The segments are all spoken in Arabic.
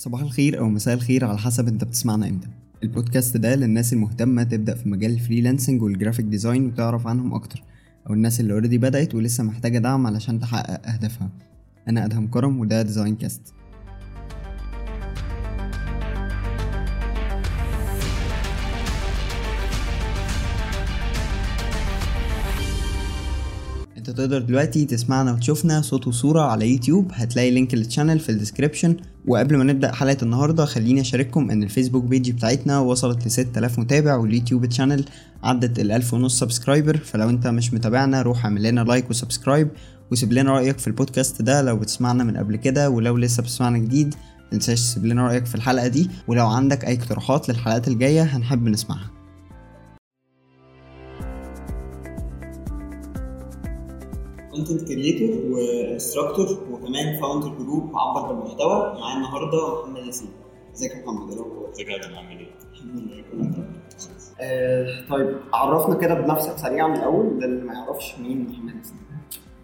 صباح الخير أو مساء الخير على حسب أنت بتسمعنا إمتى. البودكاست ده للناس المهتمة تبدأ في مجال ال freelancing وال graphic design وتعرف عنهم أكتر أو الناس اللي already بدأت ولسه محتاجة دعم علشان تحقق أهدافها. أنا أدهم كرم وده ديزاين كاست تقدر دلوقتي تسمعنا وتشوفنا صوت وصورة على يوتيوب. هتلاقي link لل channel في ال description وقبل ما نبدأ حلقة النهاردة خليني أشارككم إن الفيسبوك page بتاعتنا وصلت ل 6000 متابع واليوتيوب channel عدت ال 1000 ونص subscriber فلو أنت مش متابعنا روح اعمل لنا like و subscribe وسيب لنا رأيك في البودكاست ده لو بتسمعنا من قبل كده. ولو لسه بتسمعنا جديد متنساش تسيب لنا رأيك في الحلقة دي. ولو عندك أي اقتراحات للحلقات الجاية هنحب نسمعها. content creator و instructor وكمان founder group عبر بالمحتوى معايا النهارده محمد ياسين. ازيك يا محمد؟ إيه الاخبار؟ ازيك يا أدهم عامل إيه؟ الحمد لله كله تمام. آه طيب عرفنا كده بنفسك سريعا من الأول للي ما يعرفش مين محمد ياسين.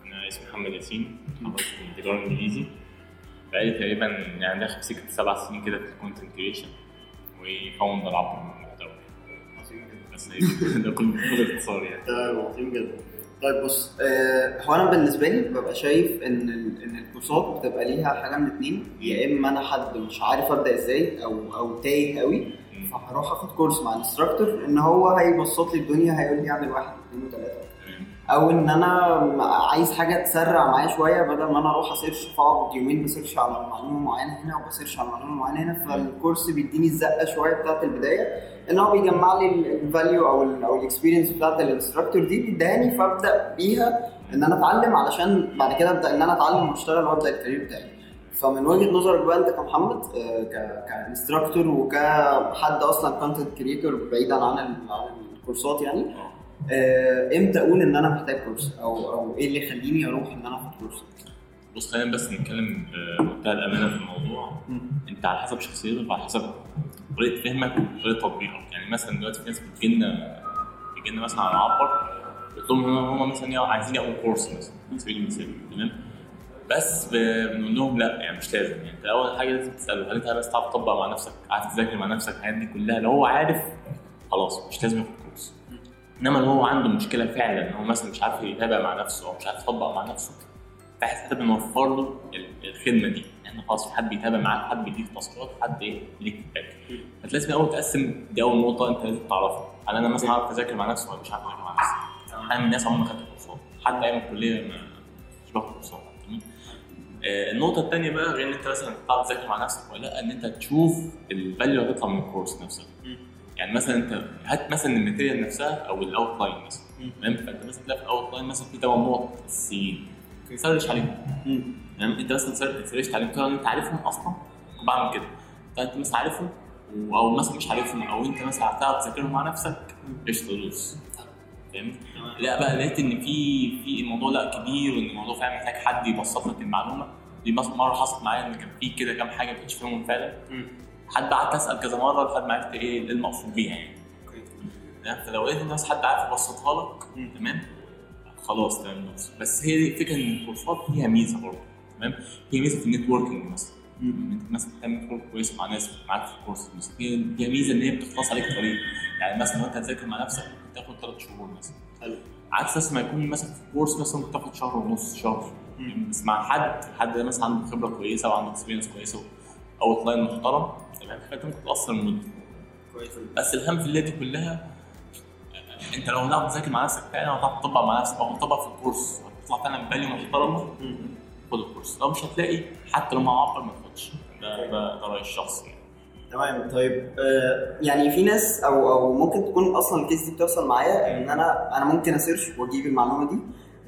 أنا اسمي محمد ياسين اتخرجت من تجاره انجليزي بقالي تقريبا يعني داخل في سكة سبع سنين كده في ال content creation و founder عبر المحتوى. بس هي- ده كل كل باختصار يعني. تمام عظيم جدا. طيب بص آه هو أنا بالنسبة لي ببقى شايف إن ال- إن الكورسات بتبقى ليها حاجة من اتنين. يا إما أنا حد مش عارف أبدأ إزاي أو أو تايه قوي فهروح آخد course مع instructor إن هو هيبسط لي الدنيا هيقول لي أعمل واحد اثنين وثلاثه. أو ان أنا عايز حاجة تسرع معايا شوية بدل ما أنا أروح ا search فاقعد يومين ب search على معلومة معينة هنا وب search على معلومة معينة هنا. فال course بيديني الزقة شوية بتاعت البداية ان هو بيجمع لي ال value أو أو ال experience بتاعت ال instructor دي بيديهاني فابدأ بيها ان أنا اتعلم علشان بعد كده ابدأ ان أنا اتعلم واشتغل وابدأ ال career بتاعي. فمن وجهة نظرك بقى انت كمحمد آه، ك instructor وكحد أصلا content creator بعيدا عن ال- عن الكورسات يعني إمتى أقول ان أنا محتاج course؟ أو أو إيه اللي يخليني أروح ان أنا اخد course؟ بص خلينا بس نتكلم بمنتهى الأمانة في الموضوع. انت على حسب شخصيتك وعلى حسب طريقة فهمك وطريقة تطبيقك. يعني مثلا دلوقتي في ناس بتجي لنا بتجي لنا مثلا على عبر قلت لهم هم مثلا عايزين ياخدوا كورس مثلا على سبيل المثال تمام؟ بس بنقول لهم لا يعني مش لازم. يعني انت أول حاجة لازم تسأله هل انت بس تعرف تطبق مع نفسك عارف تذاكر مع نفسك الحاجات دي كلها لو هو عارف خلاص مش لازم ياخد كورس. إنما لو هو عنده مشكلة فعلا ان هو مثلا مش عارف يتابع مع نفسه أو مش عارف يطبق مع نفسه فاحنا بنوفر له ال- الخدمة دي. إحنا خلاص في حد بيتابع معاك حد بيديك task ات حد إيه ليك feedback فانت لازم اول تقسم دي اول نقطة أنت لازم تعرفها. هل أنا مثلا عارف أذاكر مع نفسي ولا مش عارف أذاكر مع نفسي؟ أنا من الناس عمري ما خدت كورسات؟ حتى أيام الكلية ما مش باخد كورسات تمام؟ آه، النقطة الثانية بقى غير إن أنت مثلا تعرف تذاكر مع نفسك ولا لأ إن أنت تشوف ال value هتطلع من ال course نفسه. يعني مثلا أنت هات مثلا ال material نفسها أو ال outline مثلا تمام؟ فأنت مثلا تلاقي في ال outline مثلا في ثمان نقط اساسيين search عليهم. تمام؟ أنت مثلا سر- سرشت عليهم. ترى أنت عارفهم أصلا؟ بعمل كده. فأنت مثلا عارفهم؟ أو مثلا مش عارفهم أو أنت مثلا هتعرف تذاكرهم مع نفسك؟ قشطة دوس فهمت؟ لا بقى لقيت إن في في الموضوع لا كبير وإن الموضوع فعلا محتاج حد يبسط لك المعلومة. دي مثلا مرة حصلت معايا إن كان في كده كام حاجة ما كنتش فاهمهم فعلا. حد قعدت أسأل كذا مرة لحد ما عرفت إيه المقصود بيها يعني. تمام؟ فلو لقيت الناس حد عارف يبسطها لك تمام؟ خلاص تمام. دوس. بس هي دي الفكرة إن الكورسات فيها ميزة برضه تمام؟ هي ميزة في ال networking مثلا. أنت مثلا تعمل network كويس مع ناس معاك في ال course مثلا. هي ميزة إن هي بتخلص عليك طريق يعني مثلا لو أنت هتذاكر مع نفسك ممكن تاخد ثلاث شهور مثلا. حلو. عكس مثلا ما يكون مثلا في course مثلا ممكن تاخد شهر ونص شهر. بس مع حد حد مثلا عنده خبرة كويسة وعنده experience كويسة outline محترم تمام فانت ممكن تقصر المدة. كويس بس الاهم في الليلة دي كلها انت لو هتعرف تذاكر مع نفسك فعلا وهتعرف تطبق مع نفسك أو تطبق في الكورس. وتطلع فعلا بالي محترمة. خد الكورس. لو مش هتلاقي حتى لو مع عبر ما تاخدش. ده ده ده رأيي الشخصي يعني. تمام. طيب آه يعني في ناس أو أو ممكن تكون أصلا الكيس دي بتوصل معايا إن أنا أنا ممكن أسيرش وأجيب المعلومة دي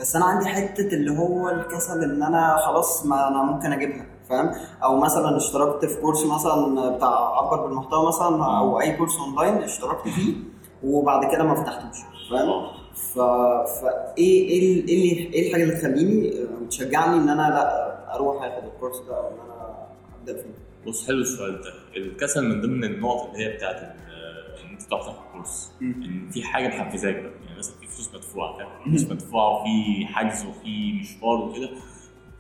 بس أنا عندي حتة اللي هو الكسل إن أنا خلاص ما أنا ممكن أجيبها. فاهم؟ أو مثلا اشتركت في course مثلا بتاع عبر بالمحتوى مثلا أو أي course online اشتركت فيه وبعد كده ما فتحتوش فاهم؟ ف فا إيه إيه ال- اللي إيه الحاجة اللي تخليني آه، تشجعني إن أنا لأ أروح آخد ال course ده أو إن أنا أبدأ فيه؟ بص حلو السؤال ده. الكسل من ضمن النقط اللي هي بتاعت ال- إن أنت تعرف تاخد course إن في حاجة محفزاك بقى. يعني مثلا في فلوس مدفوعة فاهم؟ فلوس مدفوعة وفي حجز وفي مشوار وكده.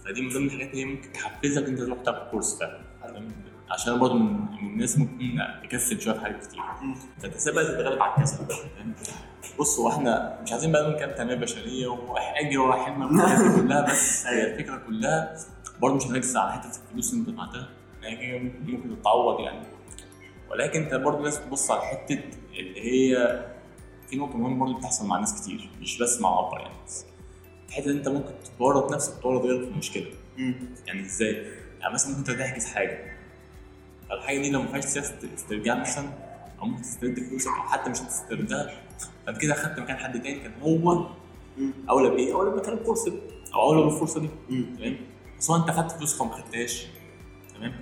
فدي من ضمن الحاجات اللي ممكن تحفزك أنت تروح تاخد كورس تمام؟ عشان برضه من من الناس ممكن اكسل شوية في حاجات كتير. فالتسابق بقى تتغلب على الكسل؟ بص هو إحنا مش عايزين بقى نقول كلام تنميه بشرية حلمك والحاجات دي كلها بس هي الفكرة كلها برضه مش هنركز على حتة الفلوس اللي أنت دفعتها. هي ممكن تتعوض يعني. ولكن أنت برضه لازم تبص على حتة اللي هي في نقطة مهمة برضه بتحصل مع ناس كتير مش بس مع عبر يعني. حتة إن أنت ممكن تورط نفسك وتورط غيرك في المشكلة يعني إزاي؟ يعني مثلا ممكن أنت تحجز حاجة. الحاجة دي لو ما فيهاش سياسة استرجاع مثلا أو ممكن تسترد فلوسك أو حتى مش هتستردها فأنت كده أخدت مكان حد تاني كان هو أولى بايه؟ أولى بمكان الفرصة دي أو أولى بالفرصه دي. تمام؟ بس هو أنت خدت فلوسك وما خدتهاش. تمام؟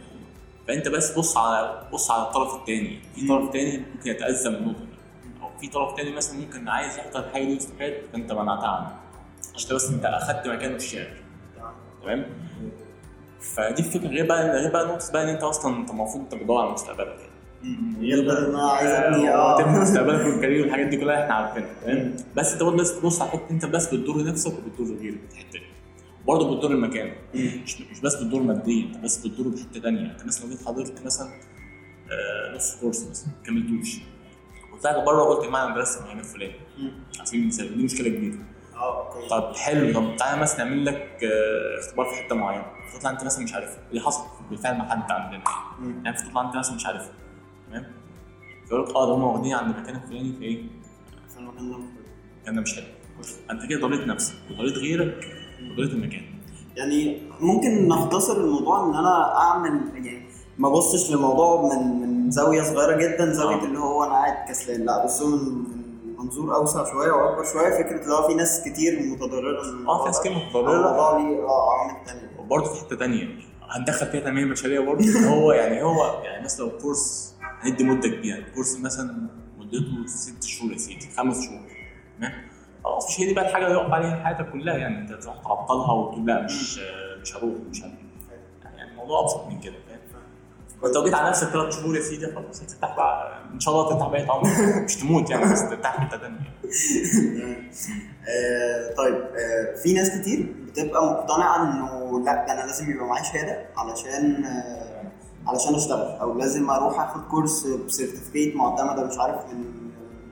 فأنت بس بص على بص على الطرف الثاني في طرف ثاني ممكن يتاذى من النقطه أو في طرف ثاني مثلا ممكن عايز يحضر الحاجة دي ويستفاد فأنت منعتها عنه. عشان بس انت أخدت مكانه في الشارع. تمام؟ فدي الفكرة. غير بقى غير بقى نقطة بقى إن أنت أصلا أنت المفروض أنت بتدور على مستقبلك يعني. غير بقى إن أنا عايز أبني آه تبني مستقبلك والكارير والحاجات دي كلها إحنا عارفينها. تمام؟ بس أنت برضه لازم تبص على حتة أنت بس بتضر نفسك وبتضر غيرك في الحتة دي. برضه بتضر المكان. مش مش بس بتضر ماديا أنت بس بتضر بحته ثانية أنت مثلا لو جيت حضرت مثلا آه، نص course مثلا ما كملتوش. وطلعت بره وقلت يا جماعة أنا درست المكان الفلاني على سبيل المثال دي مشكلة كبيرة. آه okay. طب حلو طب تعالى مثلا نعمل لك آه، اختبار في حتة معينة. فتطلع انت مثلا مش عارفها دي حصلت بالفعل مع حد عندنا. يعني فتطلع انت مثلا مش عارفها تمام؟ فيقول لك آه ده هم واخدين عند المكان الفلاني في إيه؟ في المكان ده. المكان ده مش حلو. انت كده ضريت نفسك وضريت غيرك وضريت المكان. يعني ممكن نختصر الموضوع إن أنا أعمل يعني ما بصش للموضوع من من زاوية صغيرة جدا زاوية آه. اللي هو أنا قاعد كسلان. لا من من منظور أوسع شوية وأكبر شوية فكرة اللي هو في ناس كتير متضررة من آه في ناس كتير متضررة. الموضوع ليه؟ آه عوامل تانية. وبرضه في حتة ثانية هندخل فيها تنميه بشرية برضه. هو يعني هو يعني مثلا لو كورس هندي مدة كبيرة كورس مثلا مدته ست شهور يا سيدي خمس شهور تمام؟ خلاص مش هي دي بقى الحاجة اللي يقف عليها حياتك كلها يعني أنت تروح تعطلها وتقول لا مش مش هروح مش هروح يعني الموضوع أبسط من كده وانت لو جيت على نفسك ثلاث شهور يا سيدي خلاص هترتاح بقى إن شاء الله ترتاح بقيت عمرك. مش تموت يعني بس في حتة ثانية آه طيب آه في ناس كتير بتبقى مقتنعة إنه لأ أنا لازم يبقى معايا شهادة علشان آه علشان أشتغل أو لازم أروح أخد كورس بسيرتيفيكيت معتمدة مش عارف من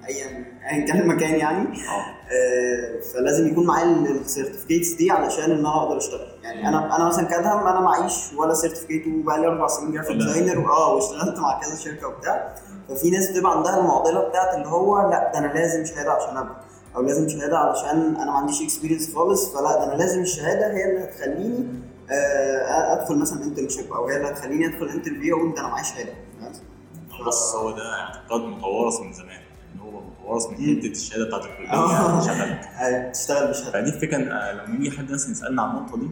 ايا ايا كان المكان يعني. آه. آه، فلازم يكون معايا ال certificates دي علشان إن أنا أقدر أشتغل. يعني أنا أنا مثلا كأدهم أنا معيش ولا certificate وبقى لي أربع سنين graphic designer آه واشتغلت مع كذا شركة وبتاع. ففي ناس بتبقى عندها المعضلة بتاعت اللي هو لأ ده أنا لازم شهادة عشان ابدا أو لازم شهادة علشان أنا ما عنديش experience خالص فلأ ده أنا لازم الشهادة هي اللي هتخليني آه، أدخل مثلا internship أو هي اللي هتخليني أدخل interview أقول ده أنا معايا شهادة؟ بص هو ده اعتقاد متوارث من زمان. إن هو متوارث من مم. حتة الشهادة بتاعت الكليه آه. يعني أيوة، تشتغل بشهاده فدي الفكرة آه، لما يجي حد مثلا يسألنا عن النقطة دي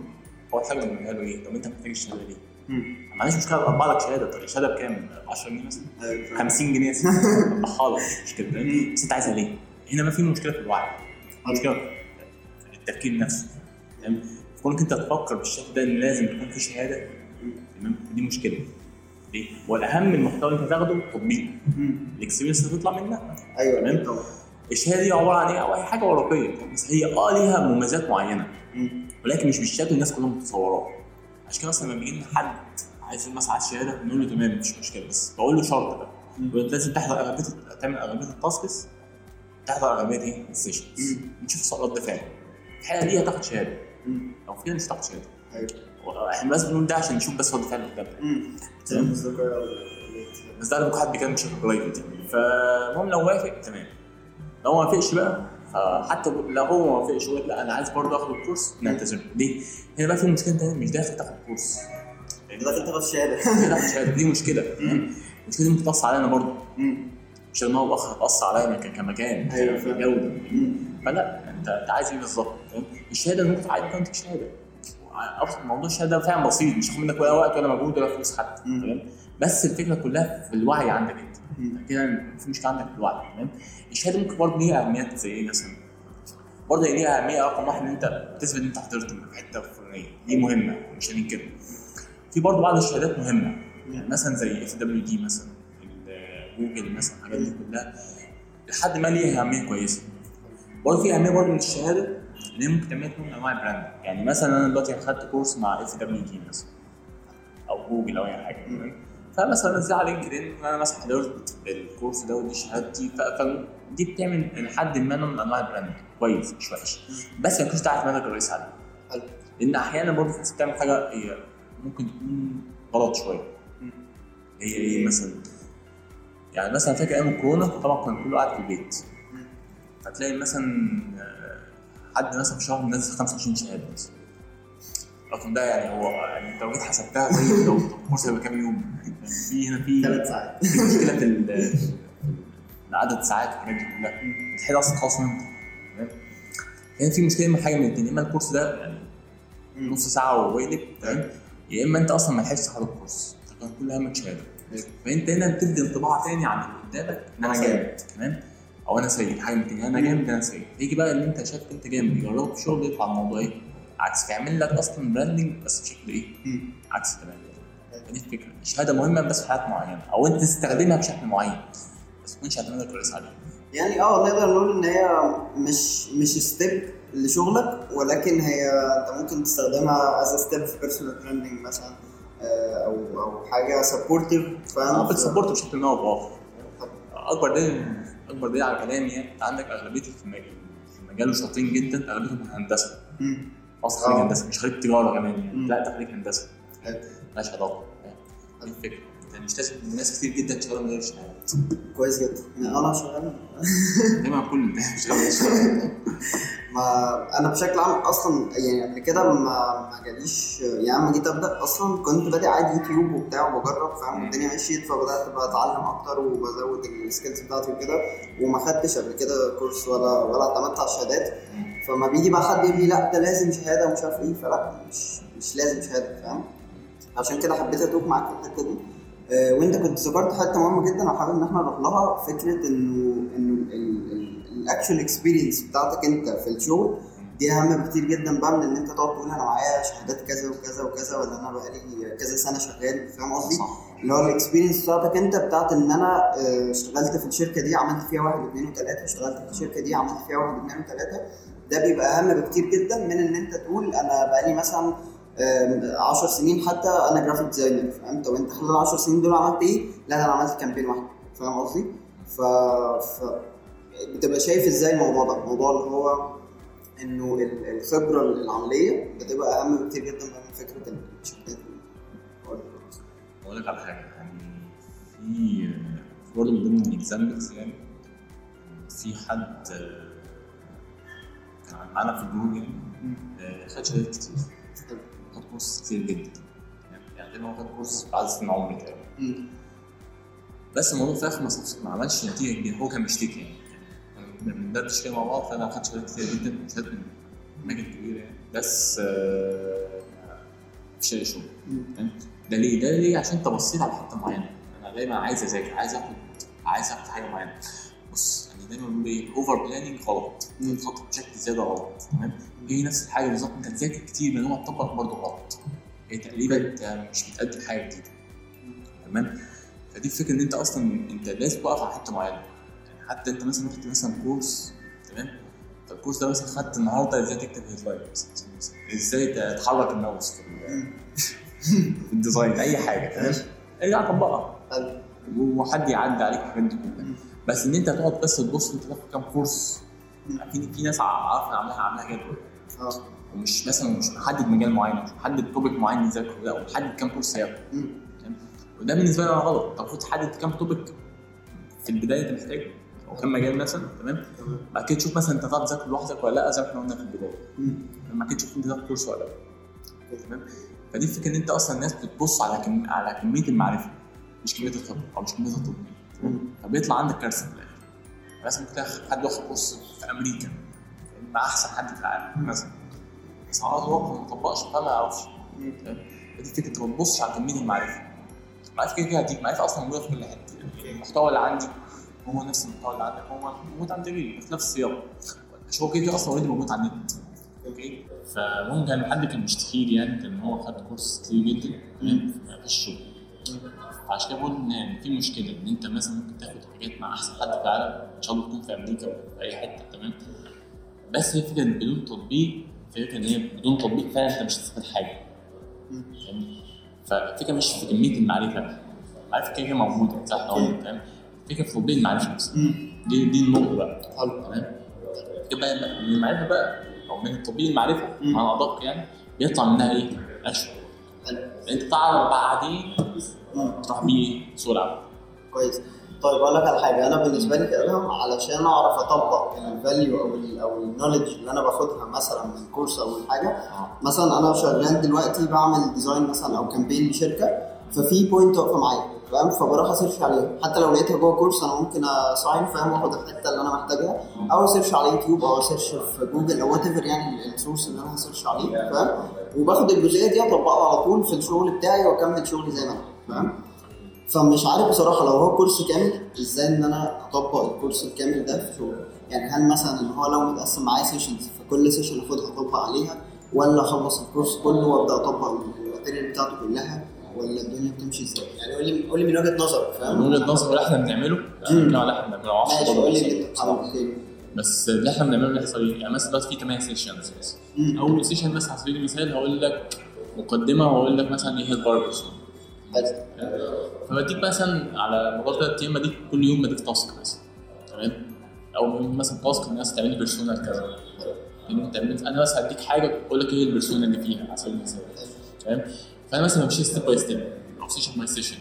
أول حاجة بنقولها له إيه؟ طب أنت محتاج الشهادة ليه؟ ما عنديش مشكلة اطبع لك شهادة طب الشهادة بكام؟ 10 جنيه مثلا؟ أيوة، فاهم. 50 جنيه يا سيدي اطبعها لك مش فاهم؟ بس أنت عايزها ليه؟ هنا بقى في مشكلة في الوعي مشكلة في التفكير نفسه تمام؟ كونك أنت تفكر بالشكل ده إن لازم يكون في شهادة تمام؟ دي مشكلة ليه؟ والأهم المحتوى اللي انت تاخده تطبيقه. ال experience اللي تطلع منها أيوه تمام. طبعا الشهادة دي عبارة عن إيه؟ أو أي حاجة ورقيه بس هي آه ليها مميزات معينة مم. ولكن مش بالشكل الناس كلها متصوراه عشان كده مثلا لما بيجي لنا حد عايز مثلا عايز شهاده نقول له تمام مفيش مشكلة بس بقول له شرط بقى لازم تحضر أغلبية تعمل أغلبية ال tasks تحضر أغلبية إيه؟ ال sessions. نشوف رد فعل الحالة دي هتاخد شهادة. لو في كده مش هتاخد شهادة أيوه إحنا بس بنقول ده عشان نشوف بس رد فعل مم. تمام. بس ده لو حد بيتكلم بشكل private يعني فالمهم لو وافق تمام. لو ما وافقش بقى فحتى لو هو ما وافقش يقول لا أنا عايز برضه آخد ال course. نعتذر. ليه؟ هنا بقى في مشكلة انت مش داخل تاخد course. أنت داخل تاخد شهادة. داخل شهادة. دي مشكلة. المشكلة دي ممكن تأثر علينا برضه. مش إن هو اخر هتاثر علينا كمكان. كجوده مم. فلا أنت أنت عايز إيه بالظبط؟ الشهادة ممكن عادي ممكن شهادة. موضوع الشهاده ده فعلا بسيط مش هياخد منك ولا وقت ولا مجهود ولا فلوس حتى. تمام؟ بس الفكرة كلها في الوعي عندك انت. كده في مشكلة عندك في الوعي تمام؟ الشهادة ممكن برضه ليها أهميات زي إيه مثلا؟ برضه ليها أهمية رقم واحد إن أنت بتثبت إن أنت حضرت في حتة فلانيه دي مهمة مش هننكرها في برضه بعض الشهادات مهمة يعني مثلا زي FWD مثلا جوجل مثلا الحاجات دي كلها. لحد ما ليها أهمية كويسة. برضه في أهمية برضه من الشهادة هي ممكن تعمل لك نوع من انواع ال brand يعني مثلا أنا دلوقتي خدت course مع FWD مثلا أو جوجل أو أي حاجة. فمثلا انزل على LinkedIn أنا مثلا حضرت ال course ده ودي شهادتي فدي بتعمل لحد ما نوع من أنواع ال brand كويس مش وحش. بس ما كنتش تعرف مدى الرئيس عليه. لأن أحيانا برضه في بتعمل حاجة هي ممكن تكون غلط شوية. هي إيه مثلا؟ يعني مثلا فاكر أيام الكورونا طبعا كان كله قاعد في البيت. فتلاقي مثلا حد مثلا في شهر منزل 25 شهاده مثلا. الرقم ده يعني هو يعني انت لو جيت حسبتها زي لو الكورس هيبقى كام يوم؟ في هنا في ثلاث ساعات. في مشكلة في عدد الساعات والحاجات دي كلها الحاجة أصلا خلاص منك تمام؟ هنا في مشكلة من حاجة من الاثنين يا إما ال course ده يعني نص ساعة وويلك تمام؟ يا إما أنت أصلا ما لحقتش تحضر ال course. كان كل همك شهادة. فأنت هنا بتدي انطباع تاني عن اللي قدامك. ان أنا جامد. تمام؟ أو أنا سيء حاجة من أنا جامد أنا سيء. يجي بقى اللي أنت شايف أنت جامد يجربه في شغل يطلع الموضوع إيه؟ عكس يعمل لك أصلا branding بس بشكل إيه. عكس تماما. فدي الفكرة. الشهاده مهمة بس في حالات معينة أو أنت تستخدمها بشكل معين بس ما تكونش اعتمادك كويس عليها. يعني آه نقدر نقول إن هي مش مش step لشغلك ولكن هي أنت ممكن تستخدمها as step في personal branding مثلا آه، أو أو حاجة supportive فاهم؟ آه بت support بشكل ما أو باخر أكبر دليل أكبر دليل على كلامي يعني أنت عندك أغلبية في المجال شاطرين جدا أغلبيتهم هندسة. أصلا خريج آه. هندسة مش خريج تجارة كمان يعني. لا انت خريج هندسه. مالهاش علاقة الفكرة انت مش لازم ناس كتير جدا تشتغل من غير شهادات كويس جدا. يعني أنا شغال دايما كل شغال ما أنا بشكل عام أصلا يعني قبل كده ما ما جاليش يعني لما جيت أبدأ أصلا كنت بادئ عادي يوتيوب وبتاع وبجرب فاهم. الدنيا مشيت فبدأت بقى أتعلم أكتر وبزود ال skills بتاعتي وكده وما خدتش قبل كده course ولا ولا اعتمدت على الشهادات. فما بيجي بقى حد يقول لي لأ ده لازم شهادة ومش عارف إيه فلأ مش مش لازم شهادة فاهم؟ عشان كده حبيت أ talk معاك في الحتة دي. وانت كنت ذكرت حتة مهمة جدا وحابب إن إحنا نروح لها فكرة إنه إنه ال action experience بتاعتك أنت في الشغل دي أهم بكتير جدا بقى من إن أنت تقعد تقول أنا معايا شهادات كذا وكذا وكذا ولا أنا بقالي كذا سنة شغال فاهم قصدي؟ اللي هو ال experience بتاعتك أنت بتاعت إن أنا آه، اشتغلت في الشركة دي عملت فيها واحد واثنين وثلاثه اشتغلت في الشركة دي عملت فيها واحد واثنين وثلاثه ده بيبقى أهم بكتير جدا من إن أنت تقول أنا بقالي مثلا 10 سنين حتى أنا graphic designer فاهم طب أنت خلال ال 10 سنين دول عملت إيه؟ لا ده أنا عملت campaign واحد فاهم قصدي؟ ف... ف بتبقى شايف إزاي الموضوع ده؟ الموضوع اللي هو إنه ال- الخبرة العملية بتبقى أهم بكتير جدا من فكرة الشهادات أقول لك على حاجة يعني في برضه من ضمن ال examples يعني في حد آه، كان معانا في ال group يعني آه، خد شهادات كتير خد كورس كتير جدا. يعني يعني هو خد كورس بعد سن عمري تقريبا. بس الموضوع في الآخر ما عملش نتيجة كبيرة. هو كان بيشتكي يعني. كنا بندردش كده مع بعض فانا اخدت شهادات كتير جدا. شهادات من اماكن كبيرة يعني. بس مفيش اي شغل؟ ده ليه؟ ده ليه؟ عشان انت بصيت على حتة معينة. أنا دايما عايز أذاكر عايز أخد عايز أخد حاجة معينة. دايما إيه ال over planning غلط. تخطط بشكل زياده غلط تمام؟ هي نفس الحاجة بالظبط أنت تذاكر كتير من هو تطبق برضه غلط. هي تقريبا أنت مش بتقدم حاجة جديدة تمام؟ فدي الفكرة إن أنت أصلا أنت لازم تقف على حتة معينة. يعني حتى أنت مثلا رحت مثلا كورس تمام؟ فالكورس ده مثلا خدت النهارده إزاي تكتب headline مثلا؟ إزاي تحرك الماوس في ال- في ال design أي حاجة تمام. ارجع طبقها حلو. وحد يعدي عليك الحاجات دي كلها. بس إن أنت تقعد بس تبص انت تاخد كام كورس مم. في ناس عارفة عاملاها عاملاها جدول آه ومش مثلا مش محدد مجال معين مش محدد topic معين يذاكره لا ومحدد كام كورس ياخده مم. وده بالنسبة لي أنا غلط انت المفروض تحدد كام topic في البداية أنت محتاجه أو كام مجال مثلا تمام. بعد كده تشوف مثلا أنت هتعرف تذاكر لوحدك ولا لأ زي ما إحنا قلنا في البداية. بعد كده تشوف أنت تاخد كورس ولا لأ تمام فدي الفكرة إن أنت أصلا الناس بتبص على كم... على كمية المعرفة مش كمية الخبرة أو مش كمية التطبيق. فبيطلع عندك كارثة في الآخر. مثلا حد واخد كورس في أمريكا. مع أحسن حد في العالم مثلا. بس على الواقع ما طبقش فما يعرفش. فدي فكرة انت ما تبصش على كميه المعرفة. المعرفة كده كده هتيجي. المعرفة أصلا موجودة في كل حتة. يعني المحتوى اللي عندي هو نفس المحتوى اللي عندك. هو موجود عند غيري في نفس السياق. مش هو كده أصلا اوريدي موجود على النت. أوكي؟ فممكن حد كان مشتكي يعني كان هو خد كورس كتير جدا تمام في الشغل فعشان كده بقول إن في مشكلة إن أنت مثلا ممكن تاخد حاجات مع أحسن حد في العالم إن شاء الله تكون في أمريكا أو في أي حتة تمام بس هي فكرة بدون تطبيق فكرة إن هي بدون تطبيق فعلا أنت مش هتستفاد حاجة. فاهمني؟ فالفكرة مش في كمية المعرفة عارف كده موجودة صح. فاهم الفكرة في تطبيق المعرفة نفسها مم. دي دي النقطة بقى حلو تمام يبقى من المعرفة بقى أو من تطبيق المعرفة. على أدق يعني بيطلع منها إيه؟ اكشن حلو انت تعرف بعدين مم. تروح بيه سوق العمل كويس. طيب أقول لك على حاجة. أنا بالنسبة لي كأدهم علشان أعرف أطبق ال value أو ال أو ال knowledge اللي أنا باخدها مثلا من كورس أو من حاجة مثلا أنا شغال دلوقتي بعمل design مثلا أو campaign لشركة ففي point واقفة معايا فاهم فبروح أ search عليها. حتى لو لقيتها جوه كورس أنا ممكن أ sign فاهم؟ وأخد الحتة اللي أنا محتاجها أو أ search على يوتيوب أو أ search في جوجل أو whatever يعني ال source اللي أنا ه search عليه فاهم؟ وباخد الجزئية دي اطبقها على طول في الشغل بتاعي وأكمل شغلي زي ما أنا فاهم فمش عارف بصراحة لو هو كورس كامل إزاي إن أنا أطبق الكورس الكامل ده في شغلي يعني هل مثلا إن هو لو متقسم معايا sessions فكل session اخدها أطبق عليها ولا أخلص الكورس كله وأبدأ أطبق ال material بتاعته كلها ولا الدنيا بتمشي إزاي؟ يعني قول لي قول لي من وجهة نظرك من فاهم؟ وجهة نظر اللي إحنا بنعمله. يعني إحنا بنعمله معرفش ماشي برضه قول لي بس اللي إحنا بنعمله بيحصل إيه؟ يعني مثلا دلوقتي في 8 sessions مثلا. أول session مثلا على سبيل المثال هقول لك مقدمة وهقول لك مثلا إيه حلو. فبديك مثلا على مدار ثلاث أيام بديك كل يوم بديك task مثلا. تمام؟ أو مثلا task الناس تعمل لي personal كذا يعني تعمل أنا مثلا هديك حاجة أقول لك إيه ال persona اللي فيها على سبيل المثال. تمام؟ فأنا مثلا بمشي step by step أو session by session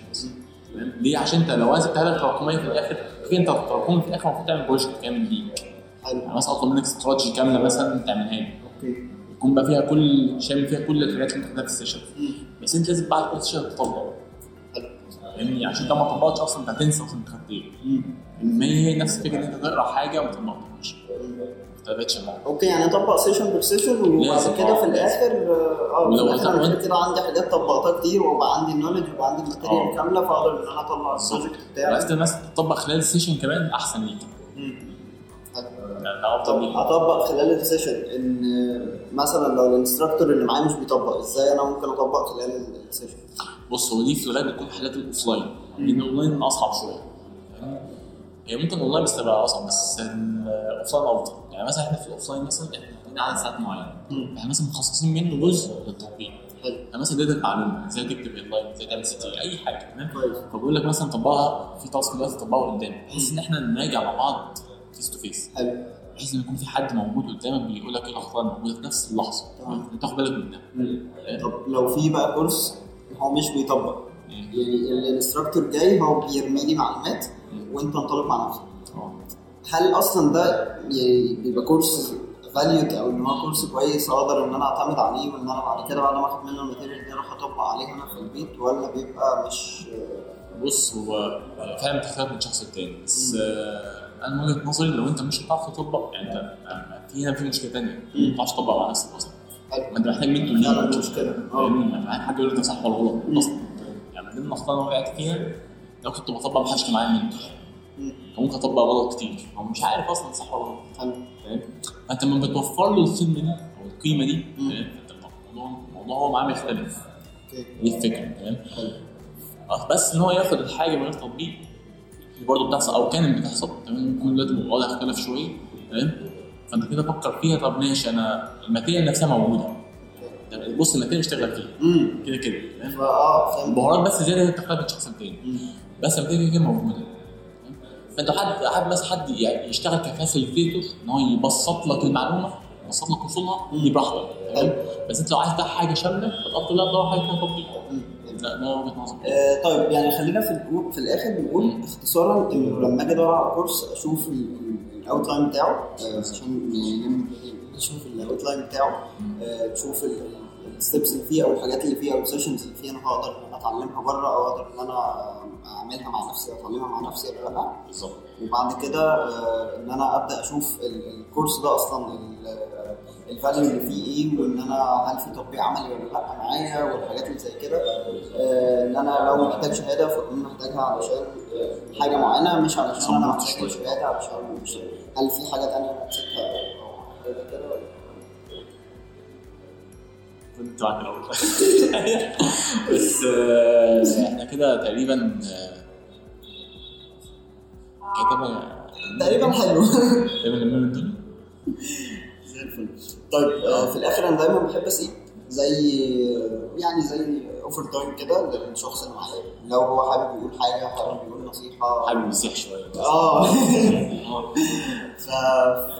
تمام؟ ليه؟ عشان أنت لو سبتها لك تراكمية في الآخر في أنت تراكمي في الآخر المفروض تعمل project كامل ليك. حلو مثلا اطلب منك استراتيجي كاملة مثلا؟ تعملها لي. okay. يكون بقى فيها كل شامل فيها كل الحاجات اللي انت خدتها في ال session. بس أنت لازم بعد كل session تطبق حلو. فاهمني؟ عشان انت ما طبقتش أصلا أنت هتنسى أصلا أنت خدت إيه. ما هي نفس الفكرة إن أنت تقرا حاجة وما تطبقهاش. معاك okay يعني أطبق session per session وبعد كده في الآخر آه ولو في الآخر أنا كده عندي حاجات طبقتها كتير وبقى عندي ال knowledge وبقى عندي ال material آه. كاملة فأقدر إن أنا اطلع ال project بتاعي. بس الناس تطبق خلال ال session كمان أحسن ليك. يعني اطبق خلال ال session إن مثلا لو ال instructor اللي معايا مش بيطبق إزاي أنا ممكن أطبق خلال ال session؟ بص هو دي في الغالب بتكون حالات ال offline لأن الاونلاين أصعب شوية؟ هي ممكن اونلاين بس تبقى أصعب بس ال offline أفضل. يعني مثلا إحنا في ال offline مثلا إحنا عندنا عدد ساعات معين مم. إحنا مثلا مخصصين منه جزء للتطبيق. حلو. يعني مثلا data معلومه إزاي تكتب headline إزاي تعمل CTA حاجة تمام؟ كويس. فبقول لك مثلا طبقها في task دلوقتي طبقه قدام بحيث إن إحنا نراجع مع بعض face to face حلو. بحيث إن يكون في حد موجود قدامك بيقول لك إيه الاخطاء الموجوده في نفس اللحظة. تمام. انت تاخد بالك منها طب لو في بقى كورس هو مش بيطبق. مم. يعني ال instructor جاي هو بيرمي لي معلومات وأنت انطلق مع نفسك. آه. هل أصلا ده يعني بيبقى كورس valued أو إن هو كورس كويس أقدر إن أنا أعتمد عليه وإن أنا بعد كده بعد ما أخد منه ال material دي أروح أطبق عليها أنا في البيت ولا بيبقى مش بص هو فعلا بتختلف من شخص للتاني بس آه، أنا من وجهة نظري لو أنت مش هتعرف تطبق يعني أنت آه، في هنا في مشكلة ثانية ما بتعرفش تطبق مع نفسك أصلا. حلو. ما أنت محتاج منتور ليك مشكلة. فاهمني؟ ما معاك حد يقول لك صح ولا غلط. أصلا. يعني من ضمن الاخطاء اللي وقعت فيها لو كنت بطبق ما حدش كان معايا منتور مم. ممكن أطبق غلط كتير. هو مش عارف أصلا صح ولا غلط. فاهم. فأنت لما بتوفر له الخدمة دي أو القيمة دي فأنت الموضوع الموضوع هو معاه بيختلف. دي الفكرة آه، بس إن هو ياخد الحاجة من غير تطبيق دي برضه بتحصل أو كانت بتحصل. تمام؟ يكون دلوقتي الوضع اختلف شوية. تمام؟ فأنت كده فكر فيها طب ماشي أنا ال material نفسها موجودة. بص ال material اشتغل فيها كده كده. تمام؟ فهمت. البهارات بس زيادة بتختلف من شخص للتاني مم. بس ال material كده موجودة؟ فأنت حد حد مثلا حد يعني يشتغل ك facilitator إن هو يبسط لك المعلومة يبسط لك وصولها دي براحتك تمام؟ بس أنت لو عايز حاجة شاملة فالافضل لا تدور حاجة فيها تطبيق. لا ده وجهة آه، طيب يعني خلينا في في الآخر نقول اختصارا انه لما أجي أدور على course أشوف ال outline بتاعه آه، عشان نلم- نشوف ال outline بتاعه آه، تشوف ال steps اللي فيه أو الحاجات اللي فيه أو ال sessions اللي فيه أنا هقدر إن أنا أتعلمها بره أو أقدر إن أنا أعملها مع نفسي أتعلمها مع نفسي ولا لأ. بالظبط. وبعد كده آه، إن أنا أبدأ أشوف ال- الكورس ده أصلا الفاليو اللي فيه إيه وإن أنا هل في تطبيق عملي ولا لأ معايا والحاجات اللي زي كده. آه، إن أنا لو محتاج شهادة فاكون محتاجها علشان آه، حاجة معينة مش علشان أنا محتاج شهادة علشان مش هل في حاجة ثانية أنا نسيتها أو حاجة كده ولا كنت معاك الأول. بس آه، إحنا كده تقريبا كتابة تقريبا حلو. تقريبا لما الدنيا طيب آه، في الآخر أنا دايما بحب أسيب زي يعني زي overtime كده للشخص اللي معايا لو هو حابب يقول حاجة حابب يقول نصيحة. حابب يصيح شوية. آه. ف...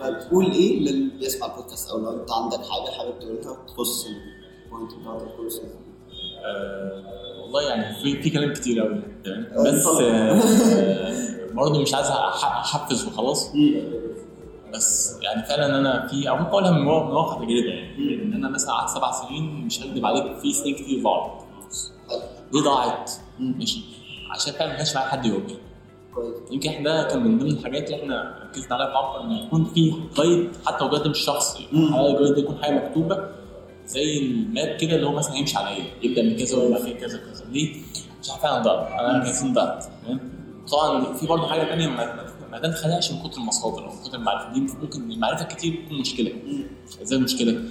فتقول إيه للي بيسمع البودكاست؟ أو لو أنت عندك حاجة حابب تقولها تخص ال point بتاعت ال course والله يعني في في كلام كتير قوي تمام؟ آه، بس. آه، برضه مش عايز احفز وخلاص بس يعني فعلا أنا في أو ممكن أقولها من واقع تجربه يعني. إن أنا مثلا قعدت سبع سنين مش هكدب عليك في سنين كتير ضاعت. ليه ضاعت؟ ماشي. عشان فعلا ما كانش معايا حد يوجه كويس. يمكن إحنا ده كان من ضمن الحاجات اللي إحنا ركزنا عليها في إن يكون في قيد حتى لو ده مش شخصي. على القيد ده يكون حاجة مكتوبة. زي ال map كده اللي هو مثلا هيمشي عليا. يبدأ من كذا ويبقى فيه كذا كذا ليه؟ عشان فعلا ضعت أنا كان ضعت تمام؟ طبعا في برضه حاجة ثانية ما ما ده من كتر المصادر أو من كتر المعرفة. دي ممكن المعرفة كتير تكون مشكلة. إزاي المشكلة؟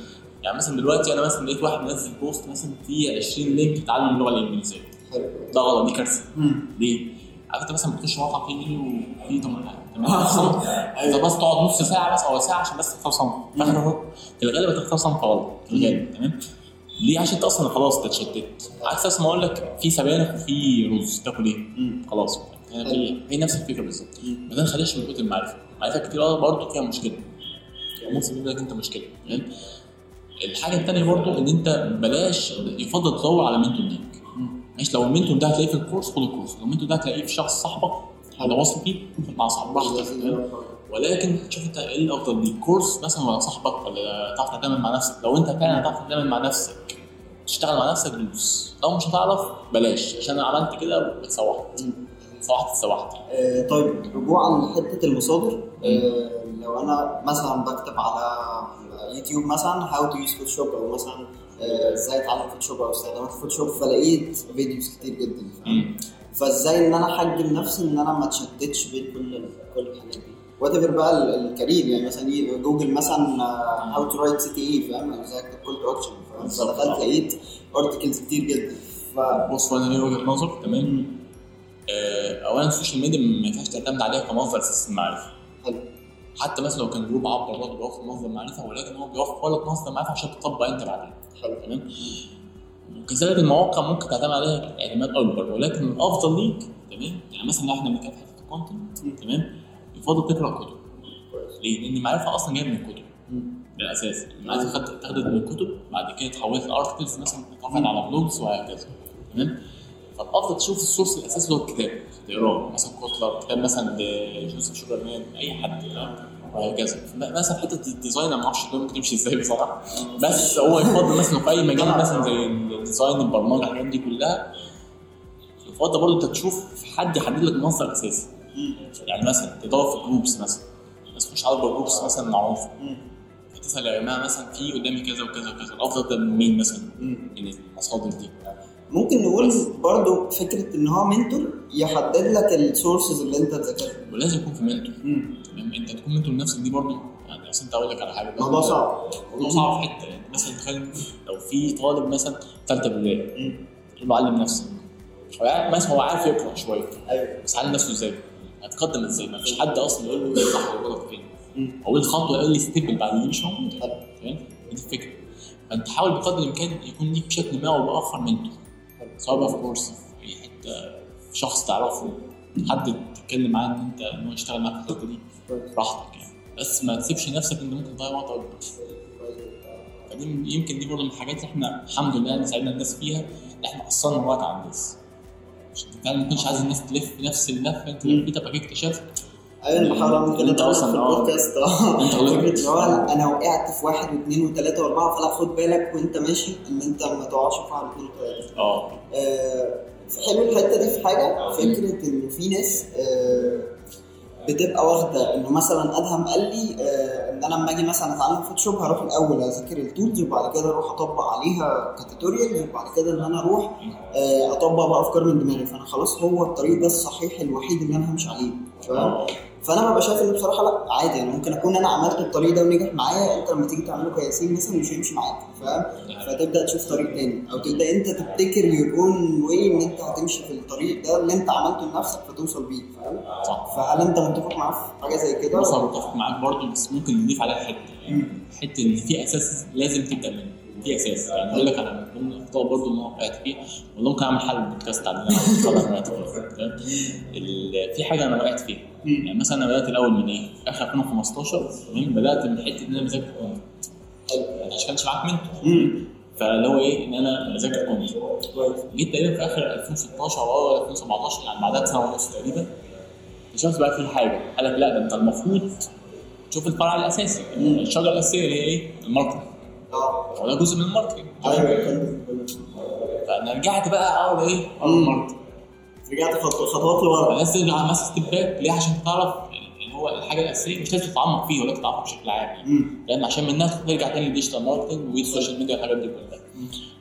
يعني مثلا دلوقتي أنا مثلا لقيت واحد منزل post مثلا فيه 20 link تعلم اللغة الإنجليزية. ده غلط دي كارثة. ليه؟ عارف انت مثلا بتخش موقع فيه وفيه 8 صنف أنت بس تقعد نص ساعة بس أو ساعة عشان بس تختار صنف. فاحنا اهو في الغالب هتختار صنف غلط في الغالب. تمام؟ ليه؟ عشان أنت أصلا خلاص انت اتشتت. عكس ما أقول لك في سبانخ وفي رز. تاكل إيه؟ خلاص. يعني هي هي نفس الفكرة بالظبط. ما ده نخليش من كتر المعرفة. معرفة كتير برضه فيها مشكلة. ممكن يجيب لك أنت مشكلة تمام؟ الحاجة الثانية برضه إن أنت بلاش يفضل تدور على mentor ليك. ماشي؟ لو المنتور ده هتلاقيه في الكورس خد الكورس. لو المنتور ده هتلاقيه في شخص صاحبك هذا واثق فيه مع صاحبك براحتك؟ ولكن شوف أنت إيه الأفضل ليك course مثلا ولا صاحبك ولا تعرف تعتمد مع نفسك؟ لو أنت فعلا هتعرف تعتمد مع نفسك تشتغل مع نفسك دوس. لو مش هتعرف بلاش. عشان أنا عملت كده واتسوحت. اتسوحت اتسوحت آه، طيب رجوعا لحتة المصادر. آه، لو أنا مثلا بكتب على يوتيوب مثلا how to use فوتوشوب أو مثلا آه، إزاي أتعلم فوتوشوب أو استخدامات فوتوشوب فلقيت videos كتير جدا. فإزاي إن أنا أحجم نفسي إن أنا ما اتشتتش بين كل كل الحاجات دي؟ whatever بقى ال- ال career يعني مثلا جوجل مثلا how to write CTA فاهم؟ أو إزاي أكتب call to action فاهم بالظبط. فدخلت لقيت articles كتير جدا. ف بص ليا وجهة نظر تمام؟ اولا ال social media ما ينفعش تعتمد عليها كمصدر أساسي للمعرفة. حلو. حتى مثلا لو كان group عبر برضه بيوفر مصدر معرفه ولكن هو بيوفر لك مصدر معرفة عشان تطبق أنت بعدين. حلو. تمام؟ وكذلك المواقع ممكن تعتمد عليها اعتماد أكبر ولكن الأفضل ليك تمام؟ يعني مثلا لو إحنا بنتكلم في حتة ال content تمام؟ يفضل تقرأ كتب. ليه؟ لأن المعرفة أصلا جاية من الكتب. بالاساس المعرفة خدت اتاخدت من الكتب بعد كده اتحولت ل articles مثلا اترفعت على blogs وهكذا. تمام؟ فالافضل تشوف ال source الأساسي اللي هو الكتاب تقراه مثلا كوتلر كتاب مثلا لجوزيف شوجر مان أي حد؟ وهكذا. مثلا حتة ال design أنا ما أعرفش ممكن تمشي إزاي بصراحة. بس هو يفضل مثلا في أي مجال مثلا زي ال design البرمجة الحاجات دي كلها. يفضل برضه أنت تشوف حد يحدد لك مصدر أساسي. يعني مثلا تدور في groups مثلا. بس مش عارف groups مثلا معروفة. فتسال يا جماعة مثلا في قدامي كذا وكذا وكذا. الأفضل ده من مين مثلا من المصادر دي. ممكن نقول برضو فكرة إن هو mentor يحدد لك ال sources اللي أنت تذاكرها ولازم يكون في mentor تمام؟ أنت تكون mentor لنفسك دي برضه يعني أصل أنت أقول لك على حاجة. الموضوع صعب. الموضوع صعب في حتة. يعني مثلا تخيل لو في طالب مثلا ثالثه ابتدائي تقول له علم نفسك. هو مثلا هو عارف يقرأ شوية أيوه. بس علم نفسه إزاي؟ هتقدم إزاي؟ ما فيش حد أصلا يقول له صح ولا غلط فين أو إيه الخطوة؟ إيه ال step اللي بعد دي؟ مش موجودة. تمام؟ دي الفكرة. فأنت حاول بقدر الإمكان يكون ليك بشكل ما أو باخر mentor سواء بقى في كورس في اي حتة في شخص تعرفه حد تتكلم معاه إن أنت إن هو يشتغل معاك في الحتة دي براحتك يعني. بس ما تسيبش نفسك إن ممكن تضيع وقت اكبر فدي يمكن دي برضه من الحاجات اللي إحنا الحمد لله ساعدنا الناس فيها إن إحنا قصرنا وقت على الناس. عشان فعلا ما كنتش عايز الناس تلف نفس اللفة أنت لفيتها بقى اكتشفت أيوه أنا بحاول اعمل كده أنت أصلاً، في آه. البودكاست آه. أنت غلطت. أنا وقعت في واحد واثنين وثلاثه وأربعة فلا خد بالك وأنت ماشي إن أنت ما تقعش في واحد واثنين وثلاثه آه. آه، حلو الحتة دي في حاجة فكرة إنه في ناس آه، بتبقى واخدة إنه مثلا أدهم قال لي آه، إن أنا لما أجي مثلا أتعلم فوتوشوب هروح الأول أذاكر ال tools وبعد كده أروح أطبق عليها ك tutorials وبعد كده إن أنا أروح آه، أطبق بقى أفكار من دماغي. فأنا خلاص هو الطريق ده الصحيح الوحيد اللي أنا همشي عليه. فأنا ببقى شايف إن بصراحة لأ عادي يعني ممكن أكون أنا عملت الطريق ده ونجح معايا أنت لما تيجي تعمله كياسين مثلا مش هيمشي معاك فاهم؟ فتبدأ تشوف طريق تاني أو تبدأ أنت تبتكر your own way إن أنت هتمشي في الطريق ده اللي أنت عملته لنفسك فتوصل بيه فاهم؟ صح. فهل أنت متفق معاه في حاجة زي كده؟ بص أنا متفق معاك برضه بس ممكن نضيف عليها حتة يعني. حتة إن في أساس لازم تبدأ منه في أساس يعني أقول لك أنا من ضمن الاخطاء برضه اللي أنا وقعت فيها والله ممكن أعمل حل بودكاست عن اللي أنا في حاجة أنا وقعت فيها. يعني مثلا أنا بدأت الأول من إيه؟ آخر 2015 تمام؟ بدأت من حتة إن أنا بذاكر content يعني عشان كانش معاك mentor فاللي هو إيه؟ إن أنا بذاكر كويس جيت تقريبا في آخر 2016 أو 2017 يعني بعدها بسنة ونص تقريبا اكتشفت بقى في حاجة. قال لك لا ده أنت المفروض تشوف الفرع الأساسي الشجرة الأساسية اللي هي إيه؟ ال marketing آه. وده جزء من ال marketing أيوه فأنا رجعت بقى أقعد إيه؟ أقعد مم. ال marketing رجعت خطو- خطوات لورا فالناس ترجع مثلا step back ليه؟ عشان تعرف اللي هو الحاجة الأساسية مش لازم تتعمق فيه ولكن تتعمق بشكل عام يعني. عشان منها ترجع تاني لل digital marketing وال social media والحاجات دي كلها.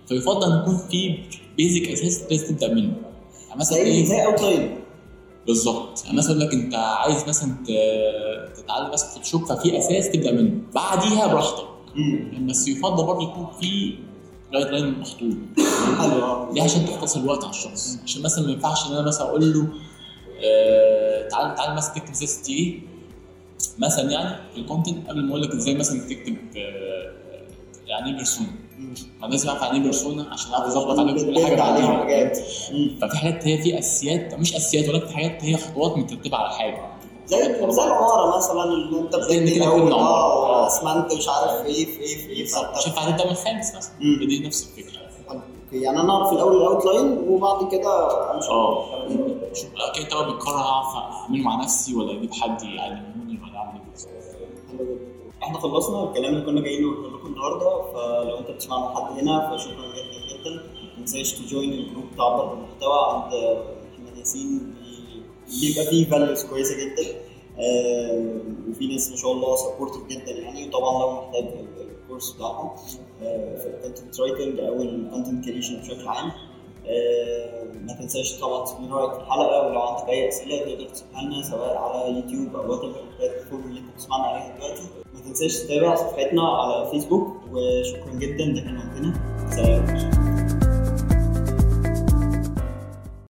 فيفضل ان يكون في basic أساس لازم تبدأ منه. يعني مثلا إيه؟ زي outline بالظبط. يعني مثلا لك أنت عايز مثلا تتعلم مثلا Photoshop ففي أساس تبدأ منه. بعديها براحتك. بس يفضل برضه يكون في guideline محطوط حلو ليه؟ عشان تختصر الوقت على الشخص. عشان مثلا ما ينفعش إن أنا مثلا أقول له آه تعال تعال مثلا تكتب CTA مثلا يعني في ال content قبل ما أقول لك إزاي مثلا تكتب آه يعني إيه persona. ما لازم أعرف يعني إيه persona عشان أعرف أظبط عليه كل حاجة بعدين. ففي حاجات هي في أساسيات مش أساسيات ولكن في حاجات هي خطوات مترتبة على حاجة. زي زي العماره مثلا اللي أنت بتبني الأول عمارة. آه أسمنت مش عارف إيه في إيه في إيه فأنت شوف هتبدا من الخامس مثلا. دي نفس الفكرة okay يعني أنا أعرف الأول ال outline وبعد كده أمشي آه شوف أكيد طبعا بقرر اعرف اعمله مع نفسي ولا أجيب حد يعلموني ولا أعمل إيه. إحنا خلصنا الكلام اللي كنا جايين نقوله لكم النهارده فلو أنت بتسمعنا لحد هنا فشكرا جدا جدا ما تنساش تـ join ال group بتاع عنبر المحتوى عند محمد ياسين بيبقى فيه values كويسة جدا. آه، وفي ناس ما شاء الله supportive جدا يعني. وطبعا لو محتاج ال course بتاعهم آه، في ال content writing أو ال content creation بشكل عام آه، ما تنساش طبعا تسيب رايك في الحلقة. ولو عندك أي أسئلة تقدر تسيبها لنا سواء على يوتيوب أو وات البلاتفورم اللي أنت بتسمعنا عليها دلوقتي. ما تنساش تتابع صفحتنا على فيسبوك وشكرا جدا ده كان وقتنا سلام.